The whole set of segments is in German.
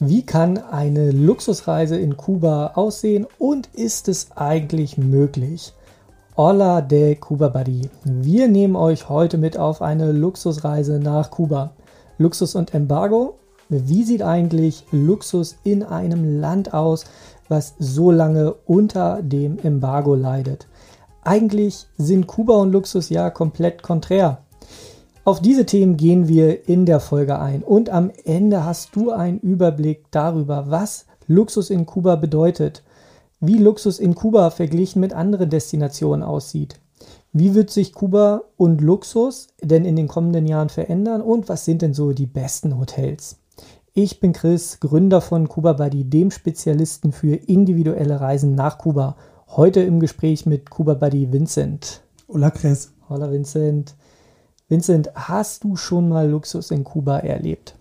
Wie kann eine Luxusreise in Kuba aussehen und ist es eigentlich möglich? Hola de Cuba Buddy. Wir nehmen euch heute mit auf eine Luxusreise nach Kuba. Luxus und Embargo. Wie sieht eigentlich Luxus in einem Land aus, was so lange unter dem Embargo leidet? Eigentlich sind Kuba und Luxus ja komplett konträr. Auf diese Themen gehen wir in der Folge ein und am Ende hast du einen Überblick darüber, was Luxus in Kuba bedeutet, wie Luxus in Kuba verglichen mit anderen Destinationen aussieht. Wie wird sich Kuba und Luxus denn in den kommenden Jahren verändern und was sind denn so die besten Hotels? Ich bin Chris, Gründer von Kuba Buddy, dem Spezialisten für individuelle Reisen nach Kuba. Heute im Gespräch mit Kuba Buddy Vincent. Hola Chris. Hola Vincent. Vincent, hast du schon mal Luxus in Kuba erlebt?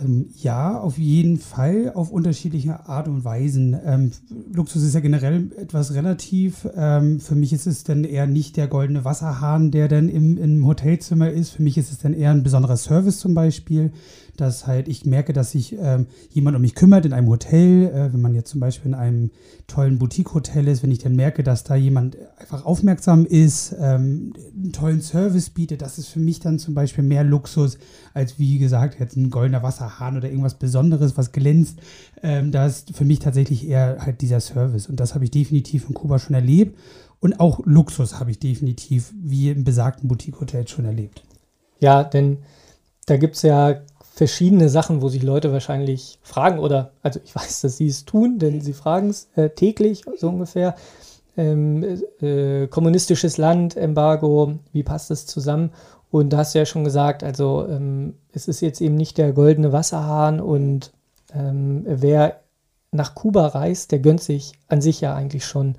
Ähm, ja, auf jeden Fall, auf unterschiedliche Art und Weisen. Ähm, Luxus ist ja generell etwas relativ. Ähm, für mich ist es dann eher nicht der goldene Wasserhahn, der dann im, im Hotelzimmer ist. Für mich ist es dann eher ein besonderer Service zum Beispiel dass halt ich merke, dass sich ähm, jemand um mich kümmert in einem Hotel, äh, wenn man jetzt zum Beispiel in einem tollen Boutique-Hotel ist, wenn ich dann merke, dass da jemand einfach aufmerksam ist, ähm, einen tollen Service bietet, das ist für mich dann zum Beispiel mehr Luxus als wie gesagt jetzt ein goldener Wasserhahn oder irgendwas Besonderes, was glänzt. Ähm, da ist für mich tatsächlich eher halt dieser Service und das habe ich definitiv in Kuba schon erlebt. Und auch Luxus habe ich definitiv wie im besagten Boutique-Hotel schon erlebt. Ja, denn da gibt es ja verschiedene Sachen, wo sich Leute wahrscheinlich fragen oder, also ich weiß, dass sie es tun, denn sie fragen es äh, täglich so ungefähr. Ähm, äh, kommunistisches Land, Embargo, wie passt das zusammen? Und da hast du ja schon gesagt, also ähm, es ist jetzt eben nicht der goldene Wasserhahn und ähm, wer nach Kuba reist, der gönnt sich an sich ja eigentlich schon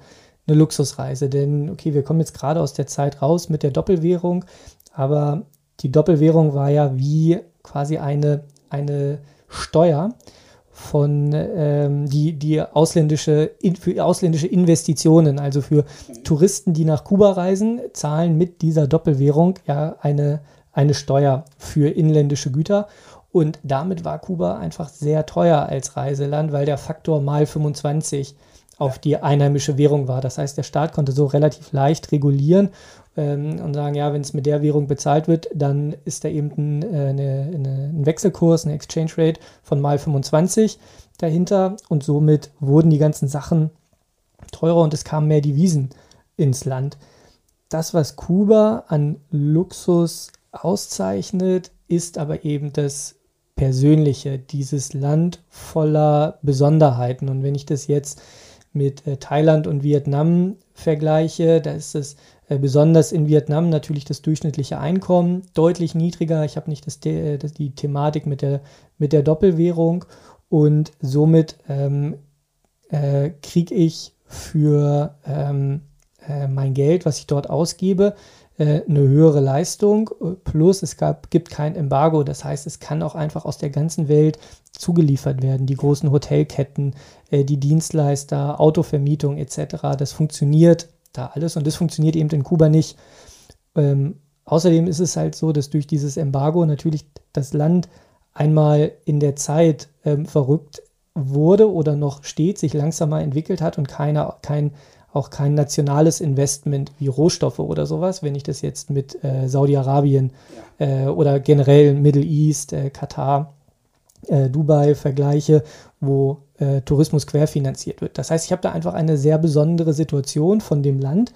eine Luxusreise. Denn, okay, wir kommen jetzt gerade aus der Zeit raus mit der Doppelwährung, aber die Doppelwährung war ja wie quasi eine, eine Steuer von ähm, die, die ausländische für ausländische Investitionen, also für Touristen, die nach Kuba reisen, zahlen mit dieser Doppelwährung ja eine, eine Steuer für inländische Güter. Und damit war Kuba einfach sehr teuer als Reiseland, weil der Faktor mal 25 auf die einheimische Währung war. Das heißt, der Staat konnte so relativ leicht regulieren ähm, und sagen, ja, wenn es mit der Währung bezahlt wird, dann ist da eben ein, äh, eine, eine, ein Wechselkurs, eine Exchange Rate von mal 25 dahinter und somit wurden die ganzen Sachen teurer und es kamen mehr Devisen ins Land. Das, was Kuba an Luxus auszeichnet, ist aber eben das Persönliche, dieses Land voller Besonderheiten. Und wenn ich das jetzt mit äh, Thailand und Vietnam vergleiche, da ist es äh, besonders in Vietnam natürlich das durchschnittliche Einkommen deutlich niedriger. Ich habe nicht das, äh, das, die Thematik mit der, mit der Doppelwährung und somit ähm, äh, kriege ich für ähm, äh, mein Geld, was ich dort ausgebe, äh, eine höhere Leistung. Plus es gab, gibt kein Embargo. Das heißt, es kann auch einfach aus der ganzen Welt zugeliefert werden. Die großen Hotelketten, äh, die Dienstleister, Autovermietung etc. Das funktioniert da alles. Und das funktioniert eben in Kuba nicht. Ähm, außerdem ist es halt so, dass durch dieses Embargo natürlich das Land einmal in der Zeit ähm, verrückt wurde oder noch steht, sich langsamer entwickelt hat und keine, kein, auch kein nationales Investment wie Rohstoffe oder sowas, wenn ich das jetzt mit äh, Saudi-Arabien äh, oder generell Middle East, äh, Katar, äh, Dubai vergleiche, wo äh, Tourismus querfinanziert wird. Das heißt, ich habe da einfach eine sehr besondere Situation von dem Land,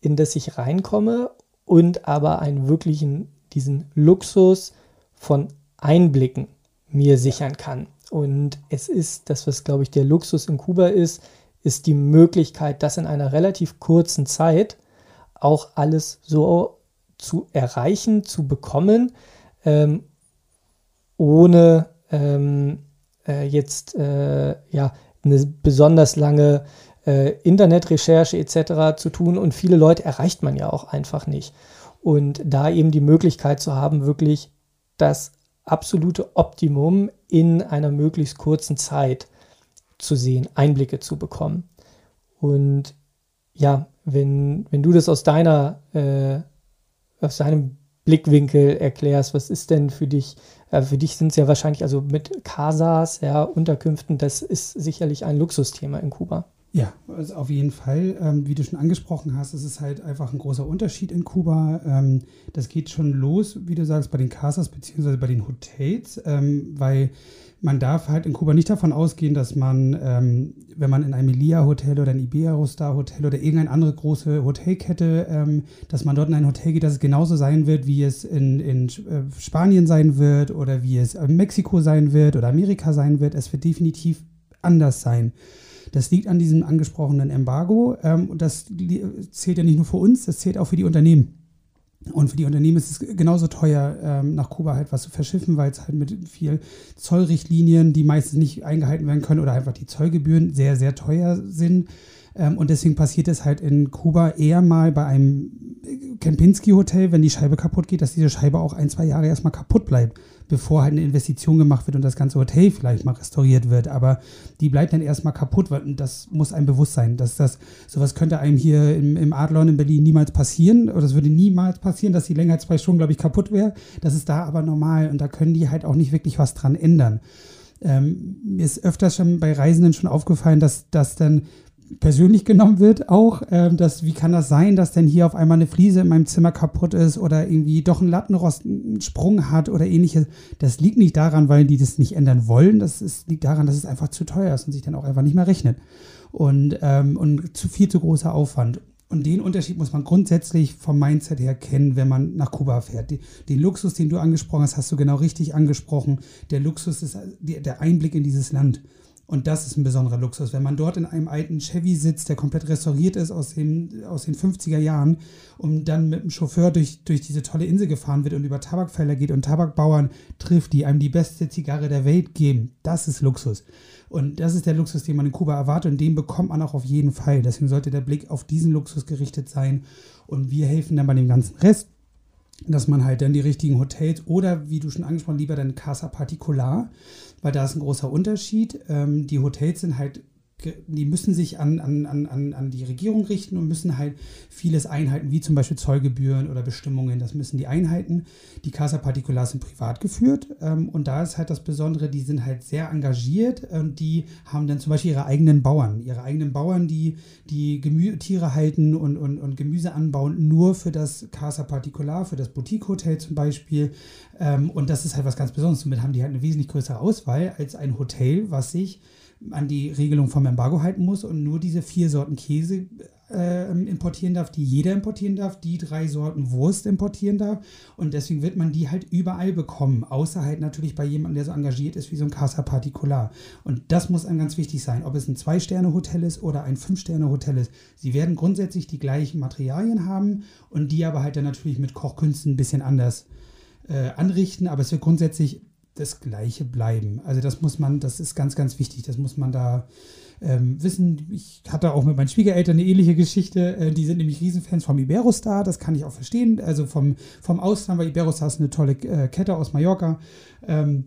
in das ich reinkomme und aber einen wirklichen, diesen Luxus von Einblicken mir sichern kann. Und es ist das, was, glaube ich, der Luxus in Kuba ist, ist die Möglichkeit, das in einer relativ kurzen Zeit auch alles so zu erreichen, zu bekommen, ähm, ohne ähm, äh, jetzt äh, ja, eine besonders lange äh, Internetrecherche etc. zu tun und viele Leute erreicht man ja auch einfach nicht. Und da eben die Möglichkeit zu haben, wirklich das absolute Optimum in einer möglichst kurzen Zeit zu sehen, Einblicke zu bekommen. Und ja, wenn, wenn du das aus deiner, äh, aus deinem Blickwinkel erklärst, was ist denn für dich Ja, für dich sind es ja wahrscheinlich, also mit Casas, ja, Unterkünften, das ist sicherlich ein Luxusthema in Kuba. Ja, also auf jeden Fall. Ähm, wie du schon angesprochen hast, es ist halt einfach ein großer Unterschied in Kuba. Ähm, das geht schon los, wie du sagst, bei den Casas beziehungsweise bei den Hotels, ähm, weil man darf halt in Kuba nicht davon ausgehen, dass man, ähm, wenn man in ein Melia-Hotel oder ein Iberia-Hotel oder irgendeine andere große Hotelkette, ähm, dass man dort in ein Hotel geht, dass es genauso sein wird, wie es in, in äh, Spanien sein wird oder wie es in Mexiko sein wird oder Amerika sein wird. Es wird definitiv anders sein. Das liegt an diesem angesprochenen Embargo. Ähm, und das zählt ja nicht nur für uns, das zählt auch für die Unternehmen. Und für die Unternehmen ist es genauso teuer, ähm, nach Kuba halt was zu verschiffen, weil es halt mit viel Zollrichtlinien, die meistens nicht eingehalten werden können oder einfach die Zollgebühren sehr, sehr teuer sind. Ähm, und deswegen passiert es halt in Kuba eher mal bei einem Kempinski-Hotel, wenn die Scheibe kaputt geht, dass diese Scheibe auch ein, zwei Jahre erstmal kaputt bleibt bevor halt eine Investition gemacht wird und das ganze Hotel vielleicht mal restauriert wird. Aber die bleibt dann erstmal kaputt, weil das muss einem bewusst sein, dass das, sowas könnte einem hier im, im Adlon in Berlin niemals passieren oder es würde niemals passieren, dass die länger als zwei Stunden, glaube ich, kaputt wäre. Das ist da aber normal und da können die halt auch nicht wirklich was dran ändern. Ähm, mir ist öfters schon bei Reisenden schon aufgefallen, dass das dann persönlich genommen wird auch, äh, dass wie kann das sein, dass denn hier auf einmal eine Fliese in meinem Zimmer kaputt ist oder irgendwie doch ein Lattenrost einen Sprung hat oder ähnliches. Das liegt nicht daran, weil die das nicht ändern wollen, das ist, liegt daran, dass es einfach zu teuer ist und sich dann auch einfach nicht mehr rechnet. Und, ähm, und zu viel zu großer Aufwand. Und den Unterschied muss man grundsätzlich vom Mindset her kennen, wenn man nach Kuba fährt. Die, den Luxus, den du angesprochen hast, hast du genau richtig angesprochen. Der Luxus ist der Einblick in dieses Land. Und das ist ein besonderer Luxus. Wenn man dort in einem alten Chevy sitzt, der komplett restauriert ist aus, dem, aus den 50er Jahren und dann mit dem Chauffeur durch, durch diese tolle Insel gefahren wird und über Tabakfelder geht und Tabakbauern trifft, die einem die beste Zigarre der Welt geben, das ist Luxus. Und das ist der Luxus, den man in Kuba erwartet und den bekommt man auch auf jeden Fall. Deswegen sollte der Blick auf diesen Luxus gerichtet sein. Und wir helfen dann bei dem ganzen Rest dass man halt dann die richtigen Hotels oder wie du schon angesprochen, lieber dann Casa Particular, weil da ist ein großer Unterschied. Ähm, die Hotels sind halt die müssen sich an, an, an, an die Regierung richten und müssen halt vieles einhalten, wie zum Beispiel Zollgebühren oder Bestimmungen. Das müssen die einhalten. Die Casa Particular sind privat geführt ähm, und da ist halt das Besondere, die sind halt sehr engagiert und die haben dann zum Beispiel ihre eigenen Bauern, ihre eigenen Bauern, die die Gemü Tiere halten und, und, und Gemüse anbauen, nur für das Casa Particular, für das Boutique-Hotel zum Beispiel. Ähm, und das ist halt was ganz Besonderes. Somit haben die halt eine wesentlich größere Auswahl als ein Hotel, was sich an die Regelung vom Embargo halten muss und nur diese vier Sorten Käse äh, importieren darf, die jeder importieren darf, die drei Sorten Wurst importieren darf. Und deswegen wird man die halt überall bekommen, außer halt natürlich bei jemandem, der so engagiert ist wie so ein Casa Particular. Und das muss einem ganz wichtig sein, ob es ein Zwei-Sterne-Hotel ist oder ein Fünf-Sterne-Hotel ist. Sie werden grundsätzlich die gleichen Materialien haben und die aber halt dann natürlich mit Kochkünsten ein bisschen anders äh, anrichten, aber es wird grundsätzlich das Gleiche bleiben. Also das muss man, das ist ganz, ganz wichtig. Das muss man da ähm, wissen. Ich hatte auch mit meinen Schwiegereltern eine ähnliche Geschichte. Äh, die sind nämlich Riesenfans vom Iberostar. Das kann ich auch verstehen. Also vom, vom Ausland, weil Iberostar ist eine tolle äh, Kette aus Mallorca. Ähm,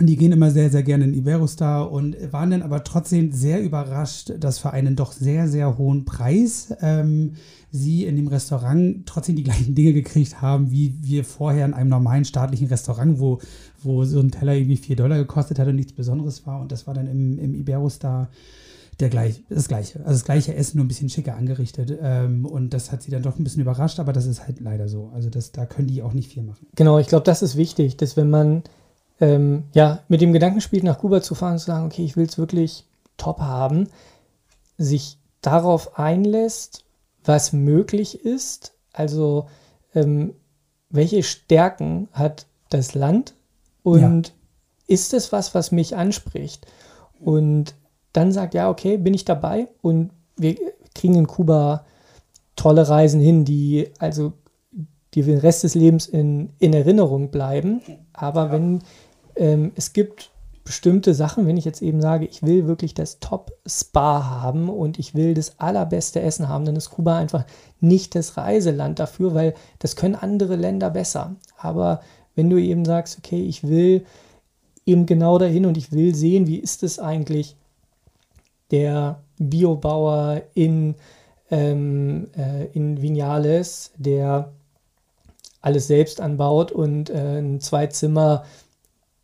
die gehen immer sehr, sehr gerne in Iberostar und waren dann aber trotzdem sehr überrascht, dass für einen doch sehr, sehr hohen Preis ähm, sie in dem Restaurant trotzdem die gleichen Dinge gekriegt haben, wie wir vorher in einem normalen staatlichen Restaurant, wo, wo so ein Teller irgendwie 4 Dollar gekostet hat und nichts Besonderes war. Und das war dann im, im Iberostar der gleich, das gleiche. Also das gleiche Essen, nur ein bisschen schicker angerichtet. Ähm, und das hat sie dann doch ein bisschen überrascht, aber das ist halt leider so. Also das, da können die auch nicht viel machen. Genau, ich glaube, das ist wichtig, dass wenn man ähm, ja, mit dem Gedanken spielt, nach Kuba zu fahren und zu sagen, okay, ich will es wirklich top haben, sich darauf einlässt, was möglich ist, also ähm, welche Stärken hat das Land und ja. ist es was, was mich anspricht? Und dann sagt, ja, okay, bin ich dabei und wir kriegen in Kuba tolle Reisen hin, die also die den Rest des Lebens in, in Erinnerung bleiben. Aber ja. wenn ähm, es gibt bestimmte Sachen, wenn ich jetzt eben sage, ich will wirklich das Top-Spa haben und ich will das allerbeste Essen haben, dann ist Kuba einfach nicht das Reiseland dafür, weil das können andere Länder besser. Aber wenn du eben sagst, okay, ich will eben genau dahin und ich will sehen, wie ist es eigentlich der Biobauer in, ähm, äh, in Vinales, der alles selbst anbaut und äh, ein Zweizimmer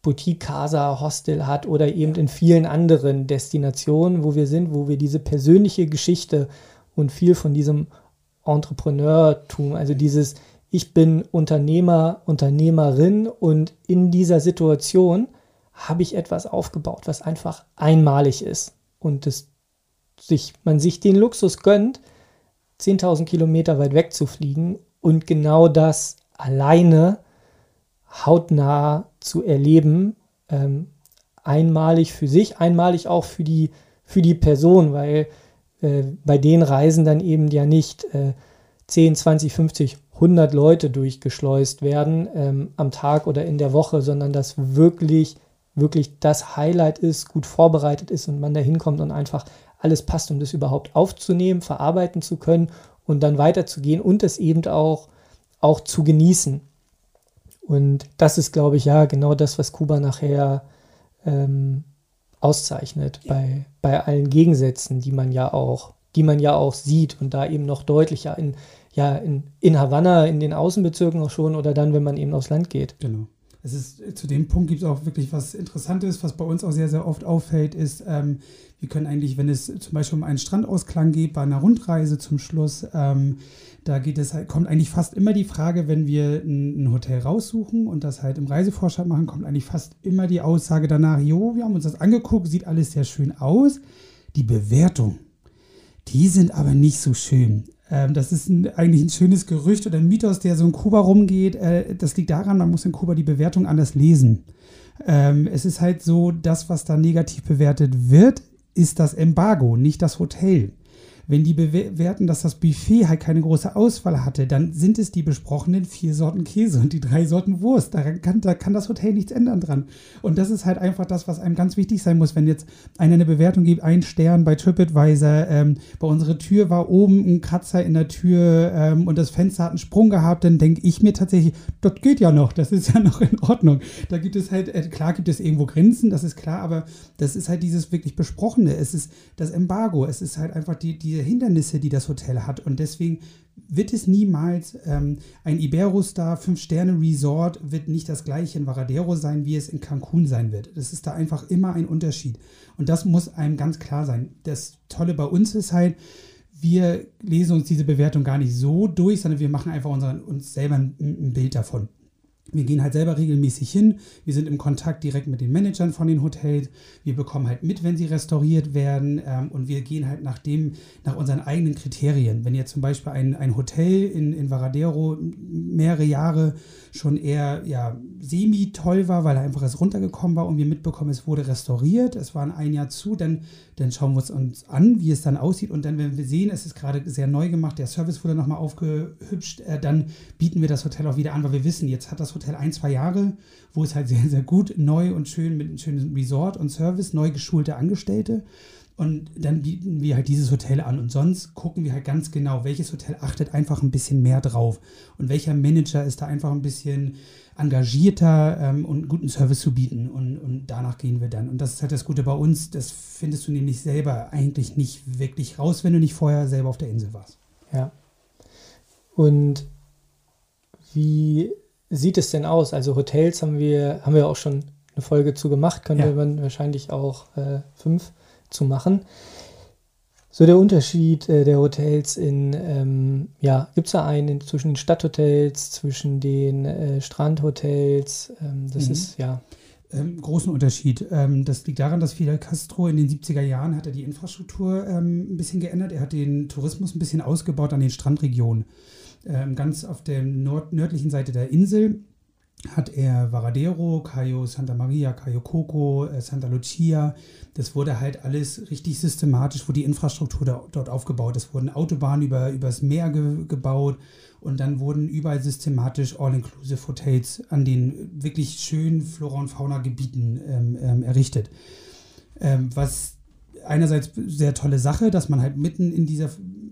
Boutique Casa Hostel hat oder eben in vielen anderen Destinationen, wo wir sind, wo wir diese persönliche Geschichte und viel von diesem Entrepreneurtum, also dieses ich bin Unternehmer, Unternehmerin und in dieser Situation habe ich etwas aufgebaut, was einfach einmalig ist und es sich, man sich den Luxus gönnt, 10.000 Kilometer weit weg zu fliegen und genau das alleine hautnah zu erleben, ähm, einmalig für sich, einmalig auch für die, für die Person, weil äh, bei den Reisen dann eben ja nicht äh, 10, 20, 50, 100 Leute durchgeschleust werden ähm, am Tag oder in der Woche, sondern dass wirklich, wirklich das Highlight ist, gut vorbereitet ist und man da hinkommt und einfach alles passt, um das überhaupt aufzunehmen, verarbeiten zu können und dann weiterzugehen und es eben auch, auch zu genießen. Und das ist, glaube ich, ja genau das, was Kuba nachher ähm, auszeichnet ja. bei, bei allen Gegensätzen, die man ja auch, die man ja auch sieht und da eben noch deutlicher in, ja, in, in Havanna, in den Außenbezirken auch schon oder dann, wenn man eben aufs Land geht. Genau. Es ist, zu dem Punkt gibt es auch wirklich was Interessantes, was bei uns auch sehr, sehr oft auffällt, ist, ähm, wir können eigentlich, wenn es zum Beispiel um einen Strandausklang geht, bei einer Rundreise zum Schluss, ähm, da geht es halt, kommt eigentlich fast immer die Frage, wenn wir ein, ein, Hotel raussuchen und das halt im Reisevorschlag machen, kommt eigentlich fast immer die Aussage danach, jo, wir haben uns das angeguckt, sieht alles sehr schön aus. Die Bewertung, die sind aber nicht so schön. Ähm, das ist ein, eigentlich ein schönes Gerücht oder ein Mythos, der so in Kuba rumgeht. Äh, das liegt daran, man muss in Kuba die Bewertung anders lesen. Ähm, es ist halt so, das, was da negativ bewertet wird, ist das Embargo, nicht das Hotel. Wenn die bewerten, dass das Buffet halt keine große Auswahl hatte, dann sind es die besprochenen vier Sorten Käse und die drei Sorten Wurst. Da kann, da kann das Hotel nichts ändern dran. Und das ist halt einfach das, was einem ganz wichtig sein muss, wenn jetzt einer eine Bewertung gibt, ein Stern bei TripAdvisor, ähm, bei unserer Tür war oben ein Kratzer in der Tür ähm, und das Fenster hat einen Sprung gehabt, dann denke ich mir tatsächlich, das geht ja noch, das ist ja noch in Ordnung. Da gibt es halt, äh, klar gibt es irgendwo Grenzen, das ist klar, aber das ist halt dieses wirklich Besprochene. Es ist das Embargo, es ist halt einfach die, die Hindernisse, die das Hotel hat. Und deswegen wird es niemals ähm, ein Iberostar 5-Sterne-Resort wird nicht das gleiche in Varadero sein, wie es in Cancun sein wird. Das ist da einfach immer ein Unterschied. Und das muss einem ganz klar sein. Das Tolle bei uns ist halt, wir lesen uns diese Bewertung gar nicht so durch, sondern wir machen einfach unseren, uns selber ein, ein Bild davon. Wir gehen halt selber regelmäßig hin. Wir sind im Kontakt direkt mit den Managern von den Hotels. Wir bekommen halt mit, wenn sie restauriert werden. Ähm, und wir gehen halt nach dem, nach unseren eigenen Kriterien. Wenn jetzt zum Beispiel ein, ein Hotel in, in Varadero mehrere Jahre schon eher ja, semi-toll war, weil er einfach erst runtergekommen war und wir mitbekommen, es wurde restauriert, es war ein Jahr zu, dann, dann schauen wir uns an, wie es dann aussieht. Und dann, wenn wir sehen, es ist gerade sehr neu gemacht, der Service wurde nochmal aufgehübscht, äh, dann bieten wir das Hotel auch wieder an, weil wir wissen, jetzt hat das Hotel ein, zwei Jahre, wo es halt sehr, sehr gut, neu und schön mit einem schönen Resort und Service, neu geschulte Angestellte und dann bieten wir halt dieses Hotel an. Und sonst gucken wir halt ganz genau, welches Hotel achtet einfach ein bisschen mehr drauf. Und welcher Manager ist da einfach ein bisschen engagierter ähm, und guten Service zu bieten. Und, und danach gehen wir dann. Und das ist halt das Gute bei uns. Das findest du nämlich selber eigentlich nicht wirklich raus, wenn du nicht vorher selber auf der Insel warst. Ja. Und wie sieht es denn aus? Also Hotels haben wir, haben wir auch schon eine Folge zu gemacht, können ja. wir wahrscheinlich auch äh, fünf zu machen. So der Unterschied äh, der Hotels in, ähm, ja, gibt es da einen zwischen den Stadthotels, zwischen den äh, Strandhotels? Ähm, das mhm. ist, ja. Ähm, großen Unterschied. Ähm, das liegt daran, dass Fidel Castro in den 70er Jahren hat er die Infrastruktur ähm, ein bisschen geändert. Er hat den Tourismus ein bisschen ausgebaut an den Strandregionen. Ähm, ganz auf der nord nördlichen Seite der Insel hat er Varadero, Cayo Santa Maria, Cayo Coco, äh, Santa Lucia. Das wurde halt alles richtig systematisch, wo die Infrastruktur da, dort aufgebaut. Es wurden Autobahnen über, übers Meer ge, gebaut und dann wurden überall systematisch All-Inclusive Hotels an den wirklich schönen Flora- und Fauna-Gebieten ähm, ähm, errichtet. Ähm, was einerseits sehr tolle Sache, dass man halt mitten in dieser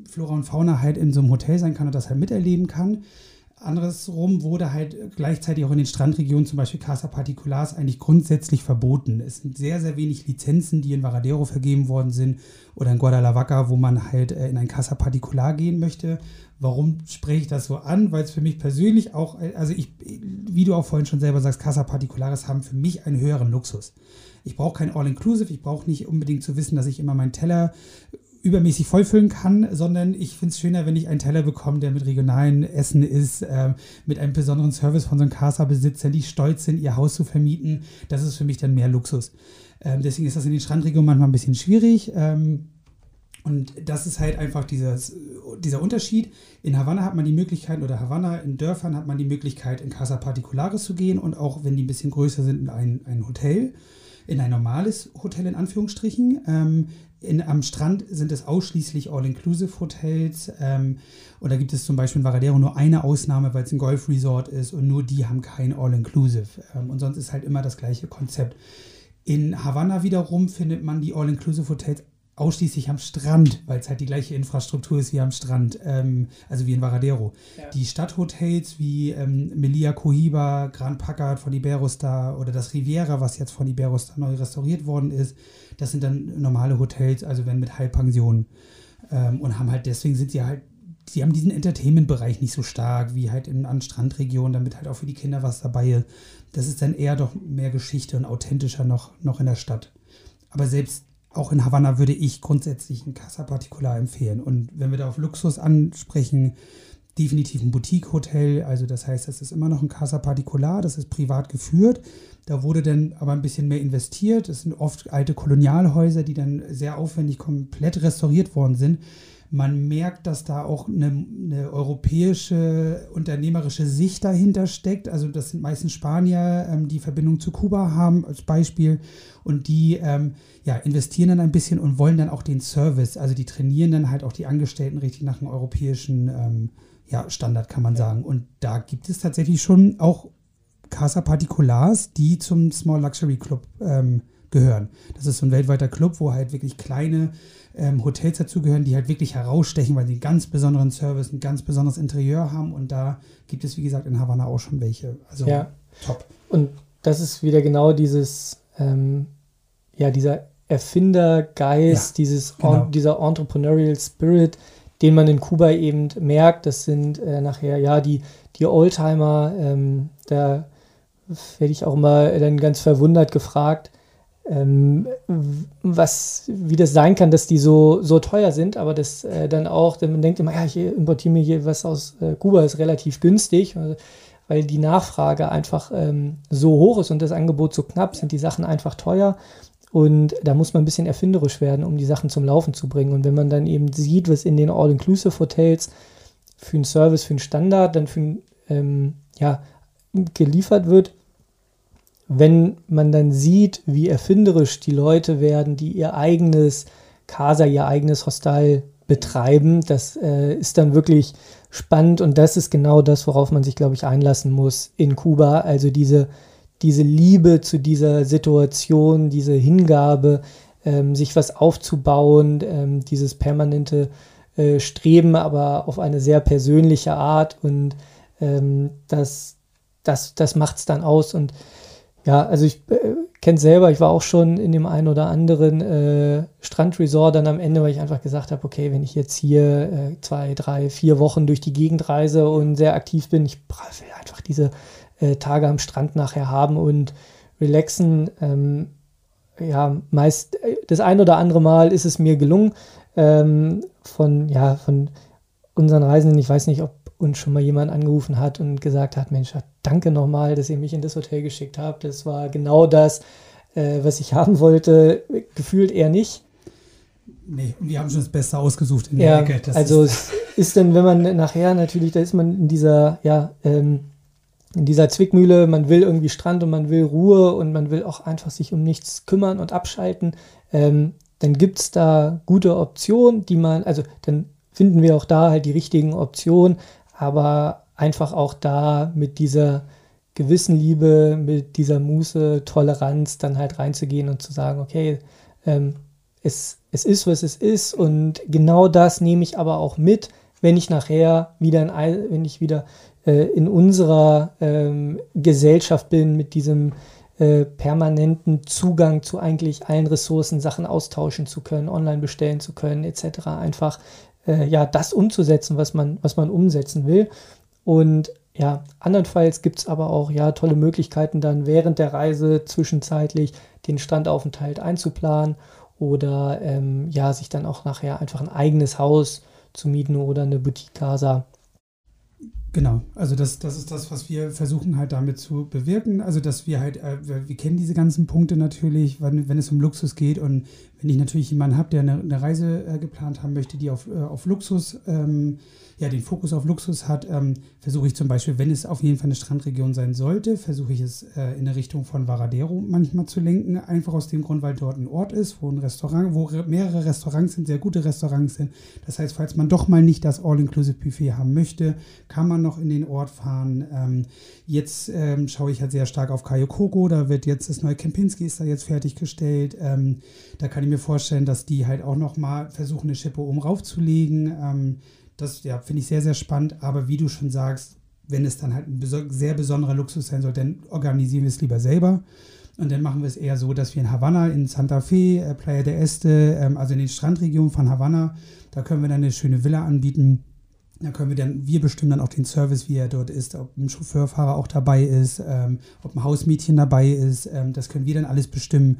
Flora und Fauna halt in so einem Hotel sein kann und das halt miterleben kann. Andersrum wurde halt gleichzeitig auch in den Strandregionen, zum Beispiel Casa Particulars, eigentlich grundsätzlich verboten. Es sind sehr, sehr wenig Lizenzen, die in Varadero vergeben worden sind oder in Guadalajara, wo man halt äh, in ein Casa Particular gehen möchte. Warum spreche ich das so an? Weil es für mich persönlich auch, also ich, wie du auch vorhin schon selber sagst, Casa Particulares haben für mich einen höheren Luxus. Ich brauche kein All-Inclusive, ich brauche nicht unbedingt zu wissen, dass ich immer meinen Teller übermäßig vollfüllen kann, sondern ich finde es schöner, wenn ich einen Teller bekomme, der mit regionalen Essen ist, äh, mit einem besonderen Service von so einem Casa-Besitzern, die stolz sind, ihr Haus zu vermieten. Das ist für mich dann mehr Luxus. Ähm, deswegen ist das in den Strandregionen manchmal ein bisschen schwierig. Ähm, und das ist halt einfach dieses, dieser Unterschied. In Havanna hat man die Möglichkeit, oder Havanna in Dörfern hat man die Möglichkeit, in Casa Particulares zu gehen und auch, wenn die ein bisschen größer sind, in ein, ein Hotel, in ein normales Hotel in Anführungsstrichen. Ähm, in, am Strand sind es ausschließlich All-Inclusive-Hotels. Ähm, und da gibt es zum Beispiel in Varadero nur eine Ausnahme, weil es ein Golf-Resort ist und nur die haben kein All-Inclusive. Ähm, und sonst ist halt immer das gleiche Konzept. In Havanna wiederum findet man die All-Inclusive-Hotels ausschließlich am Strand, weil es halt die gleiche Infrastruktur ist wie am Strand, ähm, also wie in Varadero. Ja. Die Stadthotels wie ähm, Melia Cohiba, Grand Packard von Iberostar oder das Riviera, was jetzt von Iberostar neu restauriert worden ist, das sind dann normale Hotels, also wenn mit Halbpensionen. Ähm, und haben halt, deswegen sind sie halt, sie haben diesen Entertainment-Bereich nicht so stark wie halt in an Strandregionen, damit halt auch für die Kinder was dabei ist. Das ist dann eher doch mehr Geschichte und authentischer noch, noch in der Stadt. Aber selbst auch in Havanna würde ich grundsätzlich ein Casa Particular empfehlen. Und wenn wir da auf Luxus ansprechen, definitiv ein Boutique-Hotel. Also das heißt, das ist immer noch ein Casa Particular, das ist privat geführt. Da wurde dann aber ein bisschen mehr investiert. Es sind oft alte Kolonialhäuser, die dann sehr aufwendig komplett restauriert worden sind. Man merkt, dass da auch eine, eine, europäische unternehmerische Sicht dahinter steckt. Also das sind meistens Spanier, ähm, die Verbindung zu Kuba haben als Beispiel und die ähm, ja, investieren dann ein bisschen und wollen dann auch den Service. Also die trainieren dann halt auch die Angestellten richtig nach einem europäischen ähm, ja, Standard, kann man sagen. Und da gibt es tatsächlich schon auch Casa Particulars, die zum Small Luxury Club ähm, gehören. Das ist so ein weltweiter Club, wo halt wirklich kleine ähm, Hotels dazugehören, die halt wirklich herausstechen, weil sie einen ganz besonderen Service, ein ganz besonderes Interieur haben. Und da gibt es, wie gesagt, in Havanna auch schon welche. Also ja. top. Und das ist wieder genau dieses, ähm, ja, dieser Erfindergeist, ja, dieses genau. dieser Entrepreneurial Spirit, den man in Kuba eben merkt. Das sind äh, nachher ja die, die Oldtimer, ähm, da werde ich auch immer dann ganz verwundert gefragt, ähm, was, wie das sein kann, dass die so, so teuer sind, aber das äh, dann auch, denn man denkt immer, ja, ich importiere mir hier was aus äh, Kuba, ist relativ günstig, also, weil die Nachfrage einfach ähm, so hoch ist und das Angebot so knapp, sind die Sachen einfach teuer. Und da muss man ein bisschen erfinderisch werden, um die Sachen zum Laufen zu bringen. Und wenn man dann eben sieht, was in den All-Inclusive-Hotels für einen Service, für einen Standard, dann für ähm, ja, geliefert wird, wenn man dann sieht, wie erfinderisch die Leute werden, die ihr eigenes Casa, ihr eigenes Hostel betreiben, das äh, ist dann wirklich spannend und das ist genau das, worauf man sich, glaube ich, einlassen muss in Kuba. Also diese, diese Liebe zu dieser Situation, diese Hingabe, ähm, sich was aufzubauen, ähm, dieses permanente äh, Streben, aber auf eine sehr persönliche Art und ähm, das, das, das macht es dann aus und ja, also ich äh, kenne selber, ich war auch schon in dem einen oder anderen äh, Strandresort dann am Ende, weil ich einfach gesagt habe, okay, wenn ich jetzt hier äh, zwei, drei, vier Wochen durch die Gegend reise und sehr aktiv bin, ich will einfach diese äh, Tage am Strand nachher haben und relaxen. Ähm, ja, meist äh, das ein oder andere Mal ist es mir gelungen, ähm, von, ja, von unseren Reisenden, ich weiß nicht, ob uns schon mal jemand angerufen hat und gesagt hat, Mensch, danke nochmal, dass ihr mich in das Hotel geschickt habt. Das war genau das, äh, was ich haben wollte. Gefühlt eher nicht. Nee, und wir haben schon das Beste ausgesucht in der Ecke. Das also ist es ist dann, wenn man nachher natürlich, da ist man in dieser, ja, ähm, in dieser Zwickmühle, man will irgendwie Strand und man will Ruhe und man will auch einfach sich um nichts kümmern und abschalten, ähm, dann gibt es da gute Optionen, die man, also dann finden wir auch da halt die richtigen Optionen, aber einfach auch da mit dieser gewissen Liebe, mit dieser Muße, Toleranz dann halt reinzugehen und zu sagen, okay, ähm, es, es ist, was es ist und genau das nehme ich aber auch mit, wenn ich nachher wieder, in, wenn ich wieder äh, in unserer ähm, Gesellschaft bin, mit diesem äh, permanenten Zugang zu eigentlich allen Ressourcen, Sachen austauschen zu können, online bestellen zu können, etc. Einfach äh, ja das umzusetzen, was man, was man umsetzen will. Und ja, andernfalls gibt es aber auch ja tolle Möglichkeiten, dann während der Reise zwischenzeitlich den Strandaufenthalt einzuplanen oder ähm, ja, sich dann auch nachher einfach ein eigenes Haus zu mieten oder eine Boutique Casa Genau, also das, das ist das, was wir versuchen halt damit zu bewirken. Also dass wir halt, äh, wir kennen diese ganzen Punkte natürlich, wenn, wenn es um Luxus geht und wenn ich natürlich jemanden habe, der eine, eine Reise äh, geplant haben möchte, die auf, äh, auf Luxus ähm, ja, den Fokus auf Luxus hat, ähm, versuche ich zum Beispiel, wenn es auf jeden Fall eine Strandregion sein sollte, versuche ich es äh, in der Richtung von Varadero manchmal zu lenken. Einfach aus dem Grund, weil dort ein Ort ist, wo ein Restaurant, wo mehrere Restaurants sind, sehr gute Restaurants sind. Das heißt, falls man doch mal nicht das All-Inclusive-Buffet haben möchte, kann man noch in den Ort fahren. Ähm, jetzt ähm, schaue ich halt sehr stark auf Kayokoko, da wird jetzt das neue Kempinski ist da jetzt fertiggestellt. Ähm, da kann ich mir vorstellen, dass die halt auch noch mal versuchen, eine Schippe oben raufzulegen. Das ja, finde ich sehr, sehr spannend. Aber wie du schon sagst, wenn es dann halt ein sehr besonderer Luxus sein soll, dann organisieren wir es lieber selber. Und dann machen wir es eher so, dass wir in Havanna, in Santa Fe, äh, Playa de Este, ähm, also in den Strandregionen von Havanna, da können wir dann eine schöne Villa anbieten. Da können wir dann, wir bestimmen dann auch den Service, wie er dort ist, ob ein Chauffeurfahrer auch dabei ist, ähm, ob ein Hausmädchen dabei ist. Ähm, das können wir dann alles bestimmen.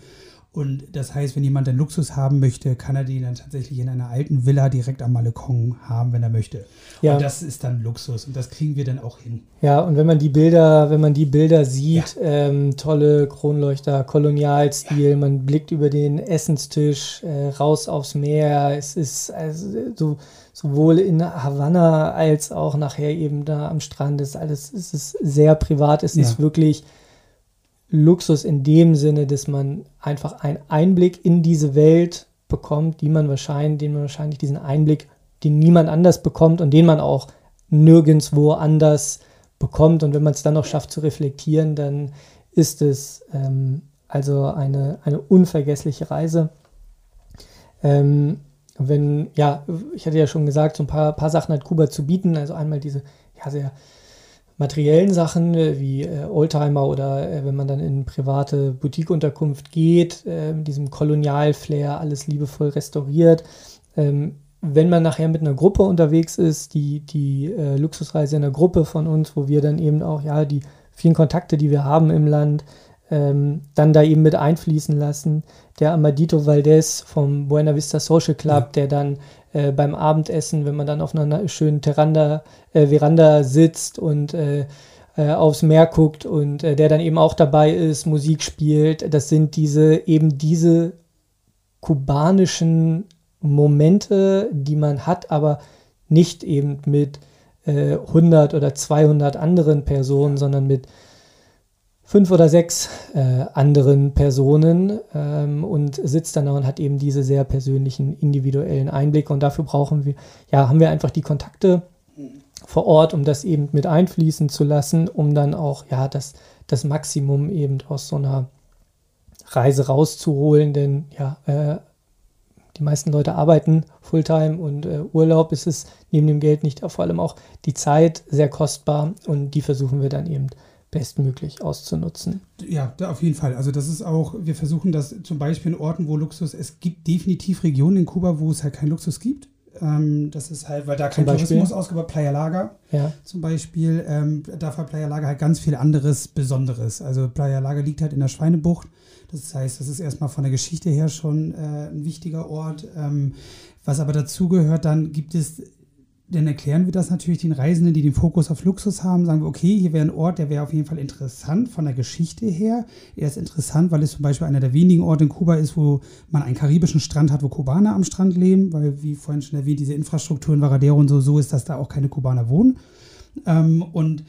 Und das heißt, wenn jemand den Luxus haben möchte, kann er den dann tatsächlich in einer alten Villa direkt am Malekong haben, wenn er möchte. Ja. Und das ist dann Luxus und das kriegen wir dann auch hin. Ja, und wenn man die Bilder, wenn man die Bilder sieht, ja. ähm, tolle Kronleuchter, Kolonialstil, ja. man blickt über den Essenstisch äh, raus aufs Meer. Es ist also so sowohl in Havanna als auch nachher eben da am Strand ist alles, es ist sehr privat, es ist wirklich Luxus in dem Sinne, dass man einfach einen Einblick in diese Welt bekommt, die man wahrscheinlich, den man wahrscheinlich diesen Einblick, den niemand anders bekommt und den man auch nirgendwo anders bekommt. Und wenn man es dann noch schafft zu reflektieren, dann ist es ähm, also eine, eine unvergessliche Reise. Ähm, wenn, ja, ich hatte ja schon gesagt, so ein paar, paar Sachen hat Kuba zu bieten. Also einmal diese ja, sehr materiellen Sachen äh, wie äh, Oldtimer oder äh, wenn man dann in private Boutique-Unterkunft geht, äh, diesem Kolonial-Flair, alles liebevoll restauriert. Ähm, wenn man nachher mit einer Gruppe unterwegs ist, die, die äh, Luxusreise in einer Gruppe von uns, wo wir dann eben auch ja die vielen Kontakte, die wir haben im Land, ähm, dann da eben mit einfließen lassen. Der Amadito Valdez vom Buena Vista Social Club, ja. der dann äh, beim Abendessen, wenn man dann auf einer schönen Terranda, äh, Veranda sitzt und äh, äh aufs Meer guckt und äh, der dann eben auch dabei ist, Musik spielt. Das sind diese eben diese kubanischen Momente, die man hat, aber nicht eben mit 100 äh, oder 200 anderen Personen, sondern mit fünf oder sechs äh, anderen Personen ähm, und sitzt dann da und hat eben diese sehr persönlichen, individuellen Einblicke. Und dafür brauchen wir, ja, haben wir einfach die Kontakte vor Ort, um das eben mit einfließen zu lassen, um dann auch, ja, das, das Maximum eben aus so einer Reise rauszuholen. Denn ja, äh, die meisten Leute arbeiten Fulltime und äh, Urlaub ist es neben dem Geld nicht, vor allem auch die Zeit sehr kostbar und die versuchen wir dann eben bestmöglich auszunutzen. Ja, auf jeden Fall. Also das ist auch, wir versuchen das zum Beispiel in Orten, wo Luxus, es gibt definitiv Regionen in Kuba, wo es halt keinen Luxus gibt. Ähm, das ist halt, weil da kein Tourismus ausgebaut, Playa Laga ja. zum Beispiel, ähm, da hat Playa Laga halt ganz viel anderes Besonderes. Also Playa Laga liegt halt in der Schweinebucht. Das heißt, das ist erstmal von der Geschichte her schon äh, ein wichtiger Ort. Ähm, was aber dazu gehört, dann gibt es dann erklären wir das natürlich den Reisenden, die den Fokus auf Luxus haben, sagen wir, okay, hier wäre ein Ort, der wäre auf jeden Fall interessant von der Geschichte her. Er ist interessant, weil es zum Beispiel einer der wenigen Orte in Kuba ist, wo man einen karibischen Strand hat, wo Kubaner am Strand leben, weil, wie vorhin schon erwähnt, diese Infrastruktur in Varadero und so, so ist, dass da auch keine Kubaner wohnen. Ähm, und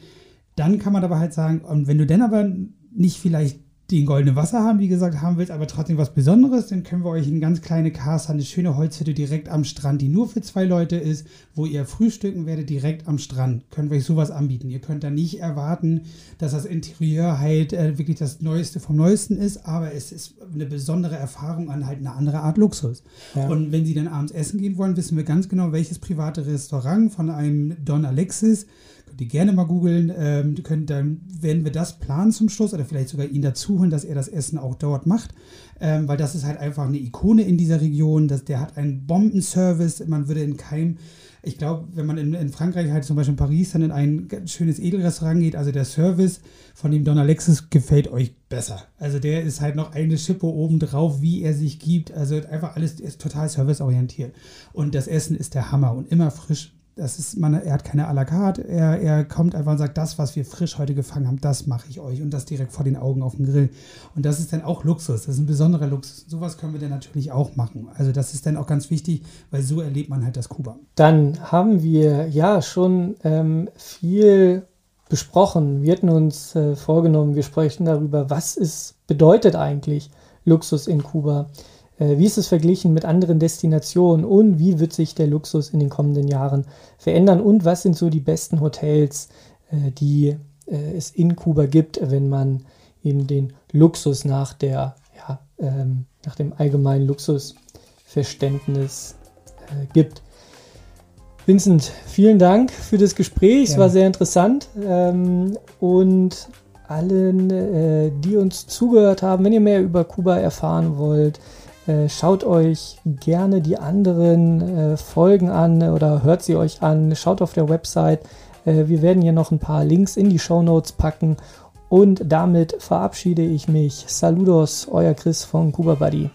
dann kann man aber halt sagen, und wenn du denn aber nicht vielleicht die ein goldenes Wasser haben, wie gesagt, haben willst, aber trotzdem was Besonderes, dann können wir euch eine ganz kleine Casa, eine schöne Holzhütte direkt am Strand, die nur für zwei Leute ist, wo ihr frühstücken werdet, direkt am Strand. Können wir euch sowas anbieten. Ihr könnt da nicht erwarten, dass das Interieur halt äh, wirklich das Neueste vom Neuesten ist, aber es ist eine besondere Erfahrung an halt eine andere Art Luxus. Ja. Und wenn Sie dann abends essen gehen wollen, wissen wir ganz genau, welches private Restaurant von einem Don Alexis Könnt ihr gerne mal googeln. Ähm, dann werden wir das planen zum Schluss oder vielleicht sogar ihn dazu holen, dass er das Essen auch dort macht. Ähm, weil das ist halt einfach eine Ikone in dieser Region. Das, der hat einen Bombenservice. Man würde in keinem ich glaube, wenn man in, in, Frankreich halt zum Beispiel in Paris dann in ein schönes Edelrestaurant geht, also der Service von dem Don Alexis gefällt euch besser. Also der ist halt noch eine Schippe oben drauf, wie er sich gibt. Also einfach alles ist total serviceorientiert. Und das Essen ist der Hammer und immer frisch das ist, man, er hat keine à la carte, er, er kommt einfach und sagt, das, was wir frisch heute gefangen haben, das mache ich euch und das direkt vor den Augen auf dem Grill. Und das ist dann auch Luxus, das ist ein besonderer Luxus. Sowas können wir dann natürlich auch machen. Also das ist dann auch ganz wichtig, weil so erlebt man halt das Kuba. Dann haben wir ja schon ähm, viel besprochen. Wir hatten uns äh, vorgenommen, wir sprechen darüber, was es bedeutet eigentlich Luxus in Kuba. Äh, wie ist es verglichen mit anderen Destinationen und wie wird sich der Luxus in den kommenden Jahren verändern und was sind so die besten Hotels, äh, die äh, es in Kuba gibt, wenn man eben den Luxus nach der ja, ähm, nach dem allgemeinen Luxusverständnis gibt. Vincent, vielen Dank für das Gespräch. Es war sehr interessant. Ähm, und allen, die uns zugehört haben, wenn ihr mehr über Kuba erfahren wollt, schaut euch gerne die anderen äh, Folgen an oder hört sie euch an. Schaut auf der Website. Äh, wir werden hier noch ein paar Links in die Show Notes packen. Und damit verabschiede ich mich. Saludos, euer Chris von Kuba Buddy.